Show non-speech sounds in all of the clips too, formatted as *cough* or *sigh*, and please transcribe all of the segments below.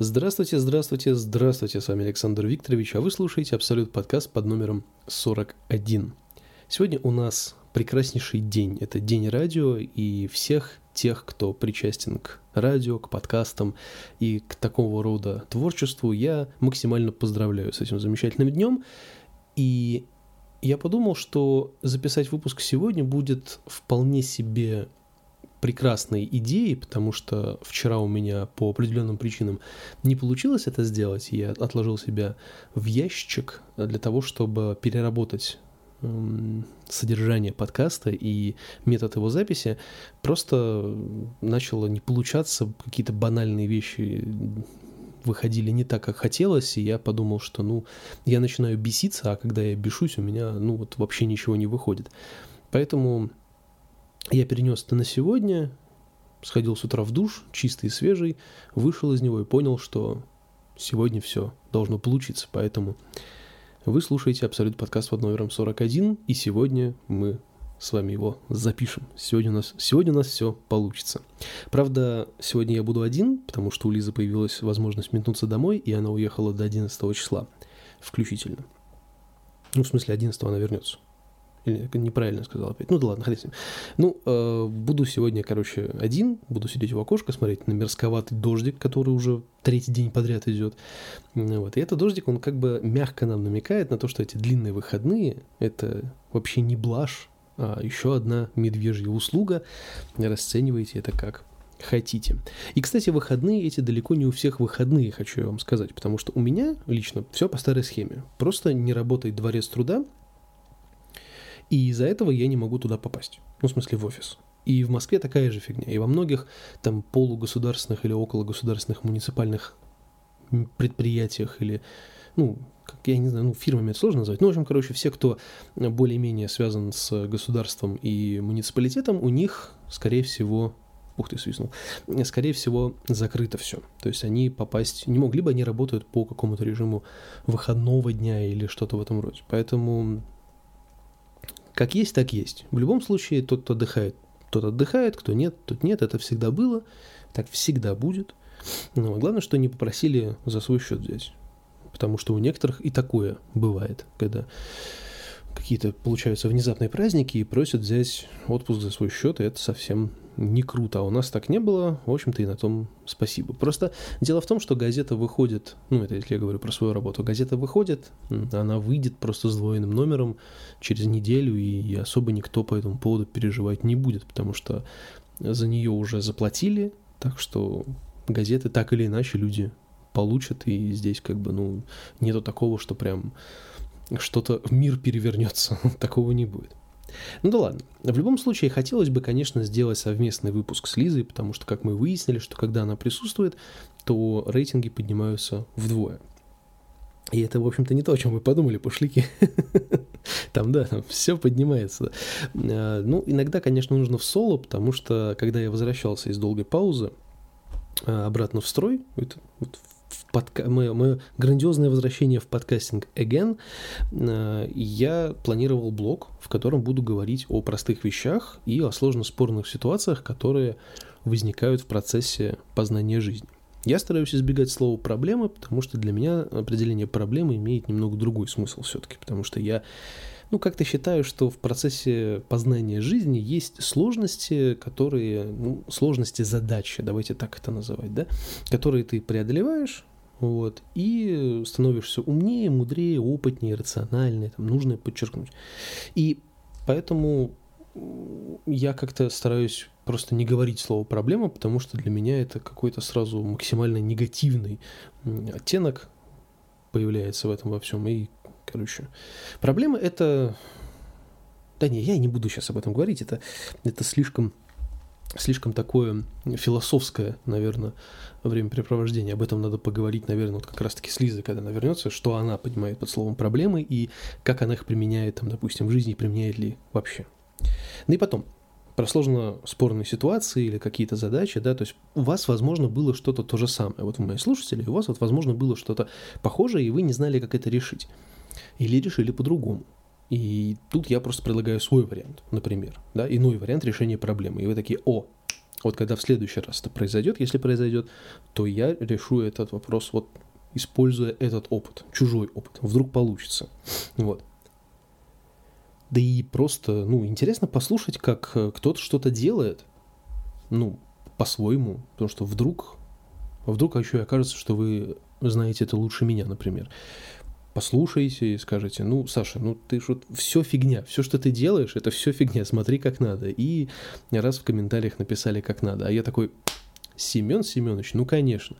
Здравствуйте, здравствуйте, здравствуйте, с вами Александр Викторович, а вы слушаете Абсолют подкаст под номером 41. Сегодня у нас прекраснейший день, это день радио, и всех тех, кто причастен к радио, к подкастам и к такого рода творчеству, я максимально поздравляю с этим замечательным днем. И я подумал, что записать выпуск сегодня будет вполне себе прекрасной идеей, потому что вчера у меня по определенным причинам не получилось это сделать, я отложил себя в ящик для того, чтобы переработать содержание подкаста и метод его записи, просто начало не получаться, какие-то банальные вещи выходили не так, как хотелось, и я подумал, что, ну, я начинаю беситься, а когда я бешусь, у меня, ну, вот вообще ничего не выходит. Поэтому я перенес это на сегодня, сходил с утра в душ, чистый и свежий, вышел из него и понял, что сегодня все должно получиться. Поэтому вы слушаете Абсолют подкаст под номером 41, и сегодня мы с вами его запишем. Сегодня у нас, сегодня у нас все получится. Правда, сегодня я буду один, потому что у Лизы появилась возможность метнуться домой, и она уехала до 11 числа включительно. Ну, в смысле, 11 она вернется. Или неправильно сказал опять. Ну да ладно, хотите. Ну, э, буду сегодня, короче, один, буду сидеть в окошко, смотреть на мерзковатый дождик, который уже третий день подряд идет. Вот. И этот дождик, он как бы мягко нам намекает на то, что эти длинные выходные – это вообще не блажь, а еще одна медвежья услуга. Расценивайте это как хотите. И, кстати, выходные эти далеко не у всех выходные, хочу я вам сказать, потому что у меня лично все по старой схеме. Просто не работает дворец труда, и из-за этого я не могу туда попасть. Ну, в смысле, в офис. И в Москве такая же фигня. И во многих там полугосударственных или около государственных муниципальных предприятиях или, ну, как я не знаю, ну, фирмами это сложно назвать. Ну, в общем, короче, все, кто более-менее связан с государством и муниципалитетом, у них, скорее всего, ух ты, свистнул, скорее всего, закрыто все. То есть они попасть не могли, либо они работают по какому-то режиму выходного дня или что-то в этом роде. Поэтому как есть, так есть. В любом случае, тот, кто отдыхает, тот отдыхает, кто нет, тот нет. Это всегда было, так всегда будет. Но главное, что не попросили за свой счет взять. Потому что у некоторых и такое бывает, когда какие-то получаются внезапные праздники и просят взять отпуск за свой счет, и это совсем не круто. А у нас так не было, в общем-то, и на том спасибо. Просто дело в том, что газета выходит, ну, это если я говорю про свою работу, газета выходит, она выйдет просто с двойным номером через неделю, и особо никто по этому поводу переживать не будет, потому что за нее уже заплатили, так что газеты так или иначе люди получат, и здесь как бы, ну, нету такого, что прям что-то мир перевернется. *laughs* Такого не будет. Ну да ладно. В любом случае, хотелось бы, конечно, сделать совместный выпуск с Лизой, потому что, как мы выяснили, что когда она присутствует, то рейтинги поднимаются вдвое. И это, в общем-то, не то, о чем вы подумали, пошлики. *laughs* Там, да, там все поднимается. А, ну, иногда, конечно, нужно в соло, потому что, когда я возвращался из долгой паузы а, обратно в строй, это вот подка... мое, мое грандиозное возвращение в подкастинг again, э, я планировал блог, в котором буду говорить о простых вещах и о сложно спорных ситуациях, которые возникают в процессе познания жизни. Я стараюсь избегать слова «проблемы», потому что для меня определение проблемы имеет немного другой смысл все-таки, потому что я ну, как-то считаю, что в процессе познания жизни есть сложности, которые, ну, сложности задачи, давайте так это называть, да, которые ты преодолеваешь, вот, и становишься умнее, мудрее, опытнее, рациональнее, там, нужно подчеркнуть. И поэтому я как-то стараюсь просто не говорить слово проблема, потому что для меня это какой-то сразу максимально негативный оттенок появляется в этом во всем. И короче. Проблема это... Да не, я не буду сейчас об этом говорить, это, это слишком слишком такое философское, наверное, времяпрепровождение. Об этом надо поговорить, наверное, вот как раз-таки с Лизой, когда она вернется, что она понимает под словом проблемы и как она их применяет, там, допустим, в жизни, применяет ли вообще. Ну и потом, про сложно спорные ситуации или какие-то задачи, да, то есть у вас, возможно, было что-то то же самое. Вот вы мои слушатели, у вас, вот, возможно, было что-то похожее, и вы не знали, как это решить или решили по-другому. И тут я просто предлагаю свой вариант, например, да, иной вариант решения проблемы. И вы такие, о, Вот когда в следующий раз это произойдет, если произойдет, то я решу этот вопрос вот используя этот опыт, чужой опыт. Вдруг получится. Вот. Да и просто, ну, интересно послушать, как э, кто-то что-то делает, ну, по-своему, потому что вдруг, вдруг еще и окажется, что вы знаете это лучше меня, например. Послушайте и скажете, ну, Саша, ну ты что, все фигня, все, что ты делаешь, это все фигня, смотри как надо. И раз в комментариях написали как надо. А я такой, Семен Семенович, ну, конечно.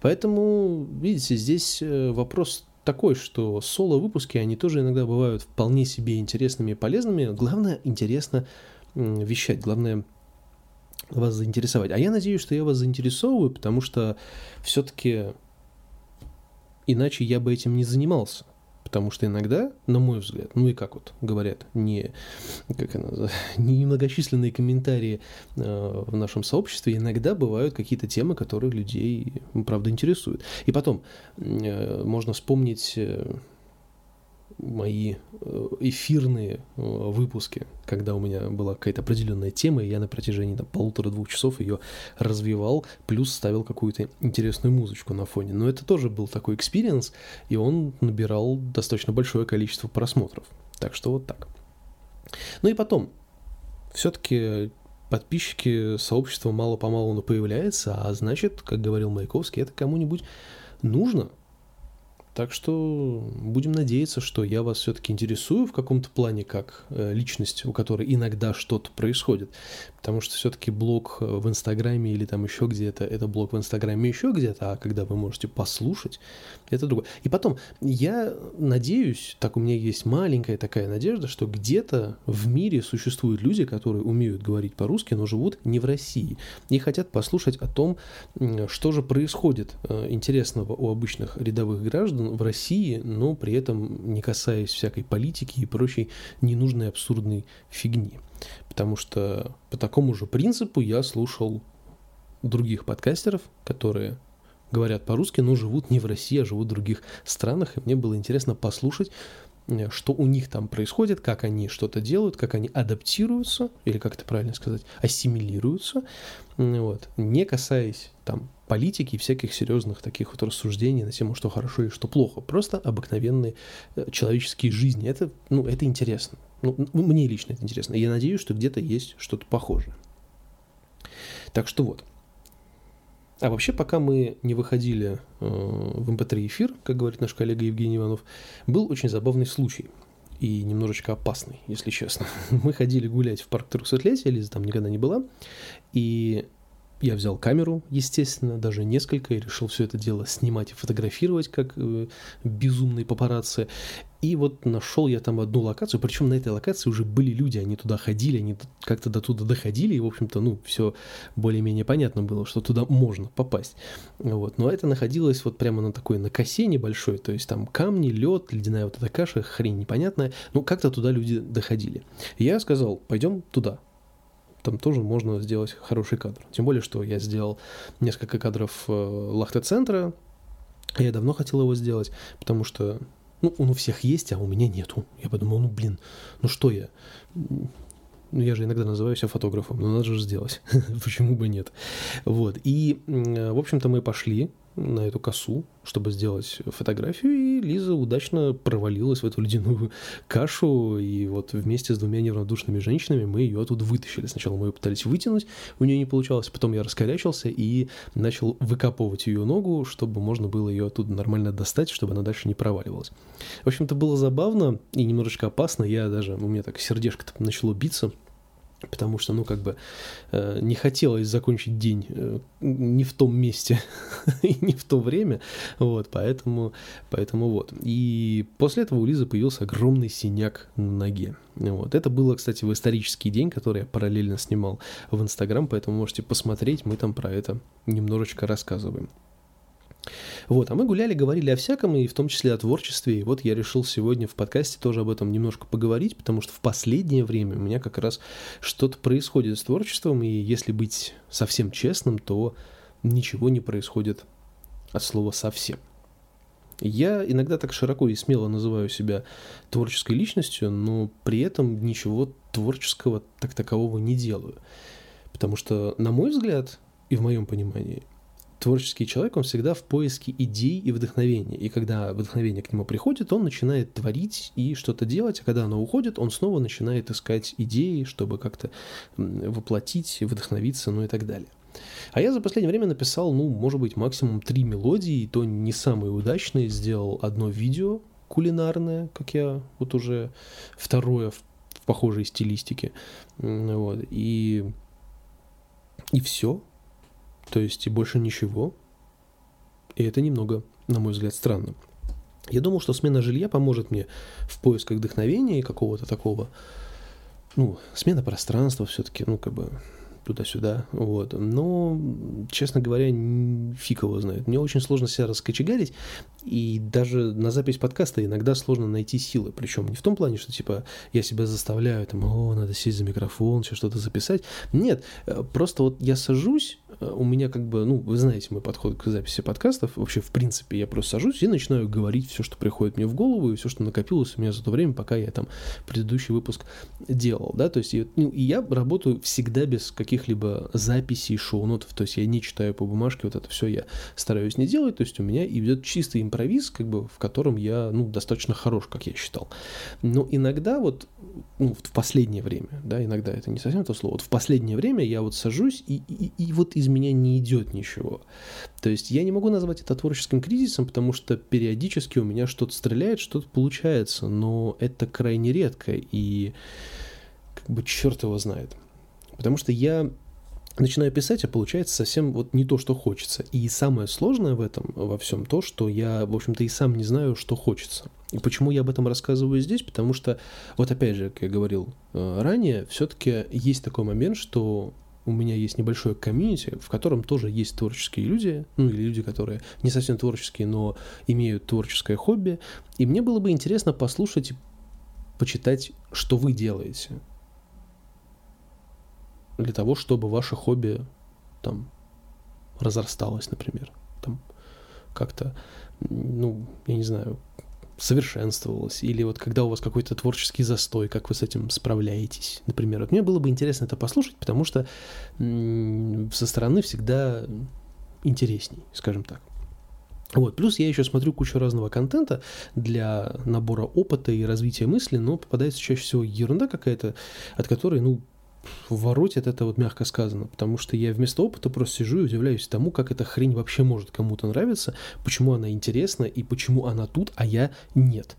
Поэтому, видите, здесь э, вопрос такой, что соло-выпуски, они тоже иногда бывают вполне себе интересными и полезными. Главное, интересно вещать, главное вас заинтересовать. А я надеюсь, что я вас заинтересовываю, потому что все-таки иначе я бы этим не занимался. Потому что иногда, на мой взгляд, ну и как вот говорят, не, как она, *laughs* не многочисленные комментарии э, в нашем сообществе, иногда бывают какие-то темы, которые людей, правда, интересуют. И потом, э, можно вспомнить... Э, мои э, эфирные э, выпуски, когда у меня была какая-то определенная тема, и я на протяжении там, полутора-двух часов ее развивал, плюс ставил какую-то интересную музычку на фоне. Но это тоже был такой experience, и он набирал достаточно большое количество просмотров. Так что вот так. Ну и потом, все-таки подписчики сообщества мало-помалу появляются, а значит, как говорил Маяковский, это кому-нибудь нужно – так что будем надеяться, что я вас все-таки интересую в каком-то плане как э, личность, у которой иногда что-то происходит. Потому что все-таки блог э, в Инстаграме или там еще где-то, это блог в Инстаграме еще где-то, а когда вы можете послушать, это другое. И потом, я надеюсь, так у меня есть маленькая такая надежда, что где-то в мире существуют люди, которые умеют говорить по-русски, но живут не в России и хотят послушать о том, что же происходит э, интересного у обычных рядовых граждан в России, но при этом не касаясь всякой политики и прочей ненужной абсурдной фигни. Потому что по такому же принципу я слушал других подкастеров, которые говорят по-русски, но живут не в России, а живут в других странах, и мне было интересно послушать, что у них там происходит, как они что-то делают, как они адаптируются, или как это правильно сказать, ассимилируются, вот, не касаясь там политики и всяких серьезных таких вот рассуждений на тему, что хорошо и что плохо. Просто обыкновенные э, человеческие жизни. Это, ну, это интересно. Ну, мне лично это интересно. И я надеюсь, что где-то есть что-то похожее. Так что вот. А вообще, пока мы не выходили э, в MP3 эм эфир, как говорит наш коллега Евгений Иванов, был очень забавный случай и немножечко опасный, если честно. *laughs* Мы ходили гулять в парк трехсотлетия, Лиза там никогда не была, и я взял камеру, естественно, даже несколько, и решил все это дело снимать и фотографировать, как э, безумные папарацци. И вот нашел я там одну локацию, причем на этой локации уже были люди, они туда ходили, они как-то до туда доходили, и, в общем-то, ну, все более-менее понятно было, что туда можно попасть. Вот. Но это находилось вот прямо на такой, на косе небольшой, то есть там камни, лед, ледяная вот эта каша, хрень непонятная, ну, как-то туда люди доходили. Я сказал, пойдем туда, там тоже можно сделать хороший кадр. Тем более, что я сделал несколько кадров э, Лахта-центра, я давно хотел его сделать, потому что ну, он у всех есть, а у меня нету. Я подумал, ну, блин, ну что я? Ну, я же иногда называю себя фотографом, но надо же сделать. *laughs* Почему бы нет? Вот. И, в общем-то, мы пошли на эту косу, чтобы сделать фотографию, и Лиза удачно провалилась в эту ледяную кашу, и вот вместе с двумя неравнодушными женщинами мы ее оттуда вытащили. Сначала мы ее пытались вытянуть, у нее не получалось, потом я раскорячился и начал выкапывать ее ногу, чтобы можно было ее оттуда нормально достать, чтобы она дальше не проваливалась. В общем-то, было забавно и немножечко опасно, я даже, у меня так сердечко начало биться, потому что, ну, как бы э, не хотелось закончить день э, не в том месте *laughs* и не в то время, вот, поэтому, поэтому вот. И после этого у Лизы появился огромный синяк на ноге. Вот. Это было, кстати, в исторический день, который я параллельно снимал в Инстаграм, поэтому можете посмотреть, мы там про это немножечко рассказываем. Вот, а мы гуляли, говорили о всяком, и в том числе о творчестве. И вот я решил сегодня в подкасте тоже об этом немножко поговорить, потому что в последнее время у меня как раз что-то происходит с творчеством, и если быть совсем честным, то ничего не происходит от слова совсем. Я иногда так широко и смело называю себя творческой личностью, но при этом ничего творческого так такового не делаю. Потому что, на мой взгляд, и в моем понимании, творческий человек, он всегда в поиске идей и вдохновения. И когда вдохновение к нему приходит, он начинает творить и что-то делать, а когда оно уходит, он снова начинает искать идеи, чтобы как-то воплотить, вдохновиться, ну и так далее. А я за последнее время написал, ну, может быть, максимум три мелодии, то не самые удачные. Сделал одно видео кулинарное, как я вот уже второе в похожей стилистике. Вот. И, и все. То есть и больше ничего. И это немного, на мой взгляд, странно. Я думал, что смена жилья поможет мне в поисках вдохновения и какого-то такого, ну, смена пространства все-таки, ну, как бы туда-сюда, вот. Но, честно говоря, фиг его знает. Мне очень сложно себя раскочегарить, и даже на запись подкаста иногда сложно найти силы. Причем не в том плане, что, типа, я себя заставляю, там, о, надо сесть за микрофон, сейчас что-то записать. Нет, э, просто вот я сажусь, э, у меня как бы, ну, вы знаете мой подход к записи подкастов. Вообще, в принципе, я просто сажусь и начинаю говорить все, что приходит мне в голову, и все, что накопилось у меня за то время, пока я там предыдущий выпуск делал, да, то есть, ну, и я работаю всегда без каких-либо записей, шоу-нотов, то есть я не читаю по бумажке, вот это все я стараюсь не делать, то есть у меня идет чистый импровиз, как бы, в котором я, ну, достаточно хорош, как я считал. Но иногда вот, ну, в последнее время, да, иногда это не совсем то слово, вот в последнее время я вот сажусь, и, и, и вот из меня не идет ничего. То есть я не могу назвать это творческим кризисом, потому что периодически у меня что-то стреляет, что-то получается, но это крайне редко, и как бы черт его знает. Потому что я начинаю писать, а получается совсем вот не то, что хочется. И самое сложное в этом, во всем, то, что я, в общем-то, и сам не знаю, что хочется. И почему я об этом рассказываю здесь? Потому что, вот опять же, как я говорил э, ранее, все-таки есть такой момент, что у меня есть небольшое комьюнити, в котором тоже есть творческие люди, ну или люди, которые не совсем творческие, но имеют творческое хобби. И мне было бы интересно послушать, почитать, что вы делаете для того, чтобы ваше хобби там разрасталось, например, там как-то, ну, я не знаю, совершенствовалось, или вот когда у вас какой-то творческий застой, как вы с этим справляетесь, например. Вот мне было бы интересно это послушать, потому что со стороны всегда интересней, скажем так. Вот. Плюс я еще смотрю кучу разного контента для набора опыта и развития мысли, но попадается чаще всего ерунда какая-то, от которой, ну, воротит это вот мягко сказано, потому что я вместо опыта просто сижу и удивляюсь тому, как эта хрень вообще может кому-то нравиться, почему она интересна и почему она тут, а я нет.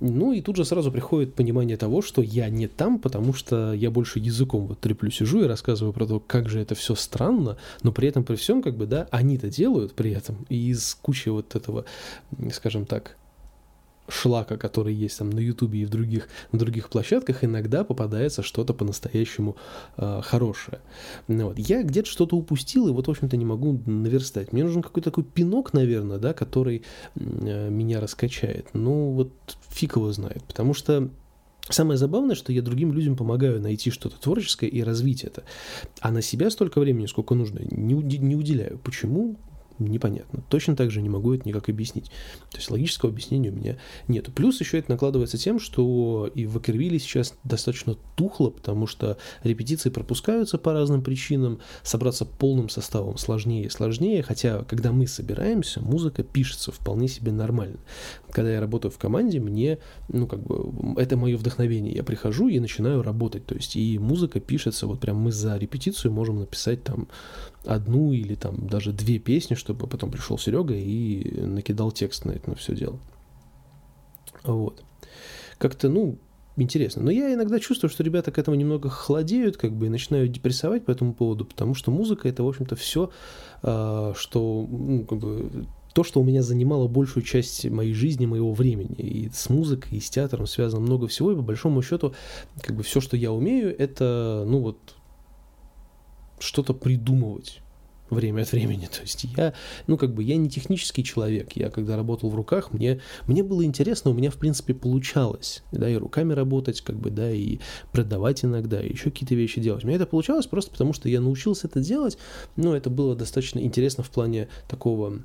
Ну и тут же сразу приходит понимание того, что я не там, потому что я больше языком вот треплю сижу и рассказываю про то, как же это все странно, но при этом при всем как бы, да, они-то делают при этом, и из кучи вот этого, скажем так, шлака, который есть там на Ютубе и в других, на других площадках, иногда попадается что-то по-настоящему э, хорошее. Ну, вот. Я где-то что-то упустил, и вот, в общем-то, не могу наверстать. Мне нужен какой-то такой пинок, наверное, да, который э, меня раскачает. Ну, вот фиг его знает, потому что Самое забавное, что я другим людям помогаю найти что-то творческое и развить это. А на себя столько времени, сколько нужно, не, не уделяю. Почему? Непонятно. Точно так же не могу это никак объяснить. То есть логического объяснения у меня нет. Плюс еще это накладывается тем, что и в Акервилле сейчас достаточно тухло, потому что репетиции пропускаются по разным причинам, собраться полным составом сложнее и сложнее, хотя когда мы собираемся, музыка пишется вполне себе нормально. Когда я работаю в команде, мне, ну как бы, это мое вдохновение. Я прихожу и начинаю работать, то есть и музыка пишется, вот прям мы за репетицию можем написать там одну или там даже две песни, чтобы потом пришел Серега и накидал текст на это на все дело. Вот. Как-то, ну, интересно. Но я иногда чувствую, что ребята к этому немного холодеют, как бы, и начинают депрессовать по этому поводу, потому что музыка это, в общем-то, все, а, что, ну, как бы, то, что у меня занимало большую часть моей жизни, моего времени. И с музыкой, и с театром связано много всего, и по большому счету, как бы все, что я умею, это, ну вот, что-то придумывать время от времени. *laughs* То есть я, ну, как бы, я не технический человек. Я, когда работал в руках, мне, мне было интересно, у меня, в принципе, получалось, да, и руками работать, как бы, да, и продавать иногда, и еще какие-то вещи делать. У меня это получалось просто потому, что я научился это делать, но это было достаточно интересно в плане такого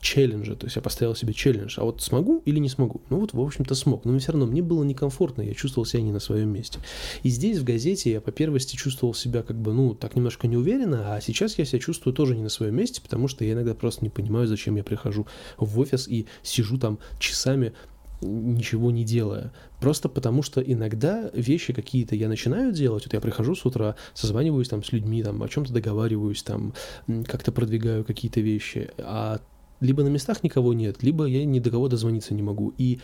челленджа, то есть я поставил себе челлендж, а вот смогу или не смогу? Ну вот, в общем-то, смог, но все равно мне было некомфортно, я чувствовал себя не на своем месте. И здесь, в газете, я по первости чувствовал себя как бы, ну, так немножко неуверенно, а сейчас я себя чувствую тоже не на своем месте, потому что я иногда просто не понимаю, зачем я прихожу в офис и сижу там часами ничего не делая. Просто потому что иногда вещи какие-то я начинаю делать, вот я прихожу с утра, созваниваюсь там с людьми, там о чем-то договариваюсь, там как-то продвигаю какие-то вещи, а либо на местах никого нет, либо я ни до кого дозвониться не могу. И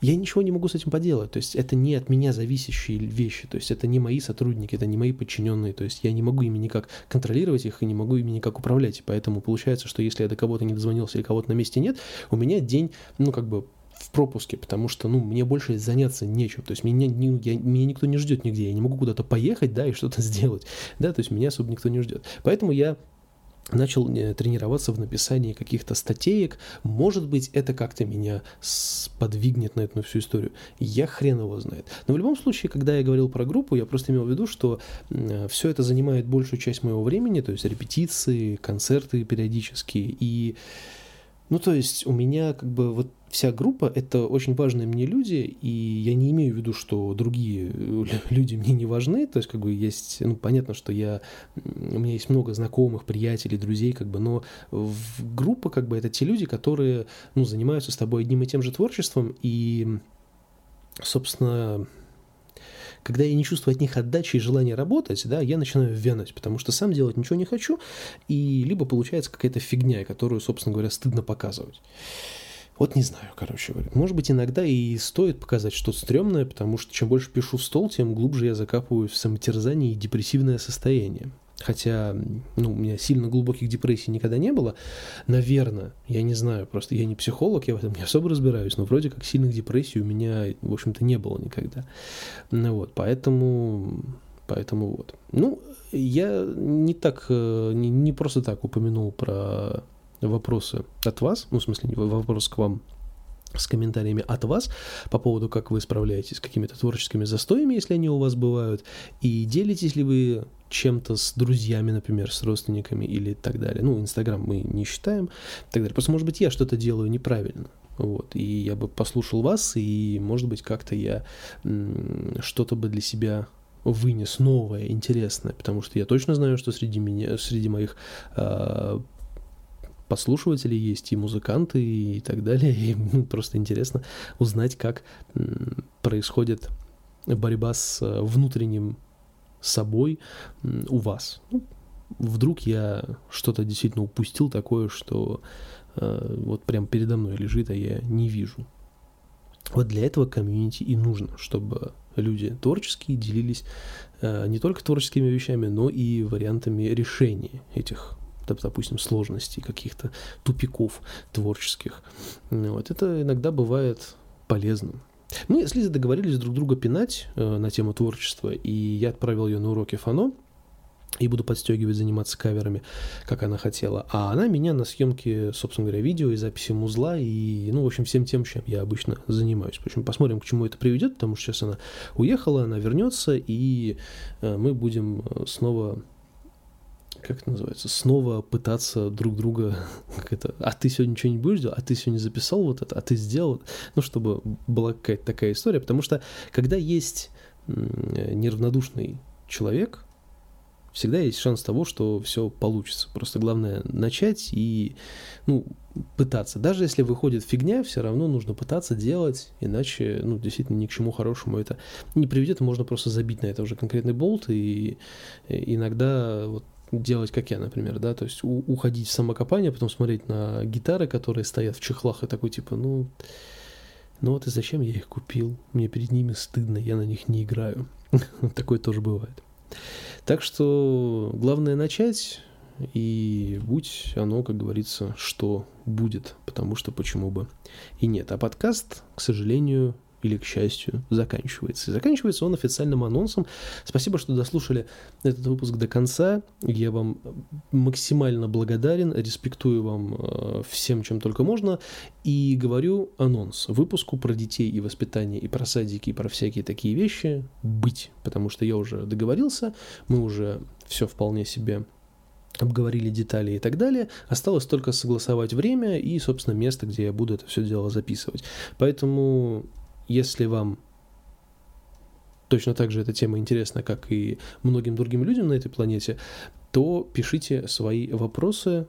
я ничего не могу с этим поделать. То есть это не от меня зависящие вещи. То есть это не мои сотрудники, это не мои подчиненные. То есть я не могу ими никак контролировать их и не могу ими никак управлять. Поэтому получается, что если я до кого-то не дозвонился или кого-то на месте нет, у меня день, ну как бы в пропуске, потому что, ну, мне больше заняться нечем. То есть меня, не, я, меня никто не ждет нигде. Я не могу куда-то поехать, да, и что-то *laughs* сделать. Да, то есть меня особо никто не ждет. Поэтому я начал э, тренироваться в написании каких-то статеек. Может быть, это как-то меня подвигнет на эту всю историю. Я хрен его знает. Но в любом случае, когда я говорил про группу, я просто имел в виду, что э, все это занимает большую часть моего времени, то есть репетиции, концерты периодические. И, ну, то есть у меня как бы вот вся группа — это очень важные мне люди, и я не имею в виду, что другие *laughs* люди мне не важны, то есть как бы есть, ну, понятно, что я, у меня есть много знакомых, приятелей, друзей, как бы, но в группа, как бы, это те люди, которые, ну, занимаются с тобой одним и тем же творчеством, и, собственно, когда я не чувствую от них отдачи и желания работать, да, я начинаю вянуть, потому что сам делать ничего не хочу, и либо получается какая-то фигня, которую, собственно говоря, стыдно показывать. Вот не знаю, короче говоря. Может быть, иногда и стоит показать что-то стрёмное, потому что чем больше пишу в стол, тем глубже я закапываюсь в самотерзание и депрессивное состояние. Хотя, ну, у меня сильно глубоких депрессий никогда не было. Наверное, я не знаю, просто я не психолог, я в этом не особо разбираюсь, но вроде как сильных депрессий у меня, в общем-то, не было никогда. Ну вот, поэтому... Поэтому вот. Ну, я не так, э, не, не просто так упомянул про вопросы от вас, ну, в смысле, вопрос к вам с комментариями от вас по поводу, как вы справляетесь с какими-то творческими застоями, если они у вас бывают, и делитесь ли вы чем-то с друзьями, например, с родственниками или так далее. Ну, Инстаграм мы не считаем, так далее. Просто, может быть, я что-то делаю неправильно. Вот, и я бы послушал вас, и, может быть, как-то я что-то бы для себя вынес новое, интересное, потому что я точно знаю, что среди меня, среди моих э, послушиватели есть, и музыканты, и так далее. И ну, просто интересно узнать, как происходит борьба с э, внутренним собой у вас. Ну, вдруг я что-то действительно упустил такое, что э, вот прям передо мной лежит, а я не вижу. Вот для этого комьюнити и нужно, чтобы люди творческие делились э, не только творческими вещами, но и вариантами решения этих допустим, сложностей, каких-то тупиков творческих. Вот. Это иногда бывает полезным. Мы с Лизой договорились друг друга пинать э, на тему творчества, и я отправил ее на уроки фано, и буду подстегивать, заниматься каверами, как она хотела. А она меня на съемке, собственно говоря, видео и записи музла, и, ну, в общем, всем тем, чем я обычно занимаюсь. Общем, посмотрим, к чему это приведет, потому что сейчас она уехала, она вернется, и э, мы будем э, снова как это называется, снова пытаться друг друга, *laughs* как это, а ты сегодня ничего не будешь делать, а ты сегодня записал вот это, а ты сделал, ну, чтобы была какая-то такая история, потому что когда есть неравнодушный человек, всегда есть шанс того, что все получится. Просто главное начать и ну, пытаться. Даже если выходит фигня, все равно нужно пытаться делать, иначе ну, действительно ни к чему хорошему это не приведет. Можно просто забить на это уже конкретный болт, и иногда вот делать, как я, например, да, то есть у, уходить в самокопание, потом смотреть на гитары, которые стоят в чехлах, и такой типа, ну, ну вот и зачем я их купил? Мне перед ними стыдно, я на них не играю. *laughs* Такое тоже бывает. Так что главное начать, и будь оно, как говорится, что будет, потому что почему бы и нет. А подкаст, к сожалению, или, к счастью, заканчивается. И заканчивается он официальным анонсом. Спасибо, что дослушали этот выпуск до конца. Я вам максимально благодарен, респектую вам э, всем, чем только можно. И говорю анонс выпуску про детей и воспитание, и про садики, и про всякие такие вещи быть. Потому что я уже договорился, мы уже все вполне себе обговорили детали и так далее. Осталось только согласовать время и, собственно, место, где я буду это все дело записывать. Поэтому, если вам точно так же эта тема интересна, как и многим другим людям на этой планете, то пишите свои вопросы,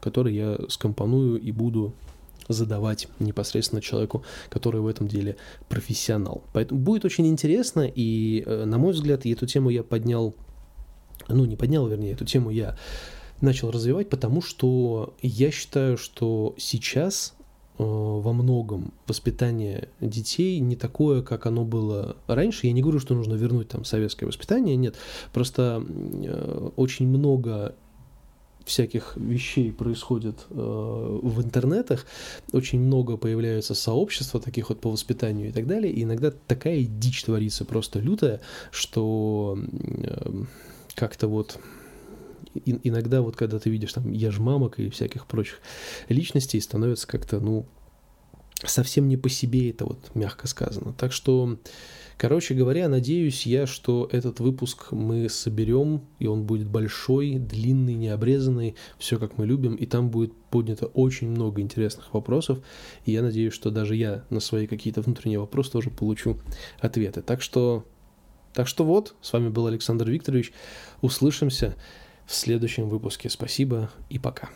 которые я скомпоную и буду задавать непосредственно человеку, который в этом деле профессионал. Поэтому будет очень интересно, и, э, на мой взгляд, эту тему я поднял, ну, не поднял, вернее, эту тему я начал развивать, потому что я считаю, что сейчас во многом воспитание детей не такое, как оно было раньше. Я не говорю, что нужно вернуть там советское воспитание, нет. Просто э, очень много всяких вещей происходит э, в интернетах, очень много появляются сообщества таких вот по воспитанию и так далее, и иногда такая дичь творится просто лютая, что э, как-то вот и, иногда вот когда ты видишь там я ж мамок и всяких прочих личностей, становится как-то, ну, совсем не по себе это вот, мягко сказано. Так что Короче говоря, надеюсь я, что этот выпуск мы соберем, и он будет большой, длинный, необрезанный, все как мы любим, и там будет поднято очень много интересных вопросов, и я надеюсь, что даже я на свои какие-то внутренние вопросы тоже получу ответы. Так что, так что вот, с вами был Александр Викторович, услышимся в следующем выпуске. Спасибо и пока.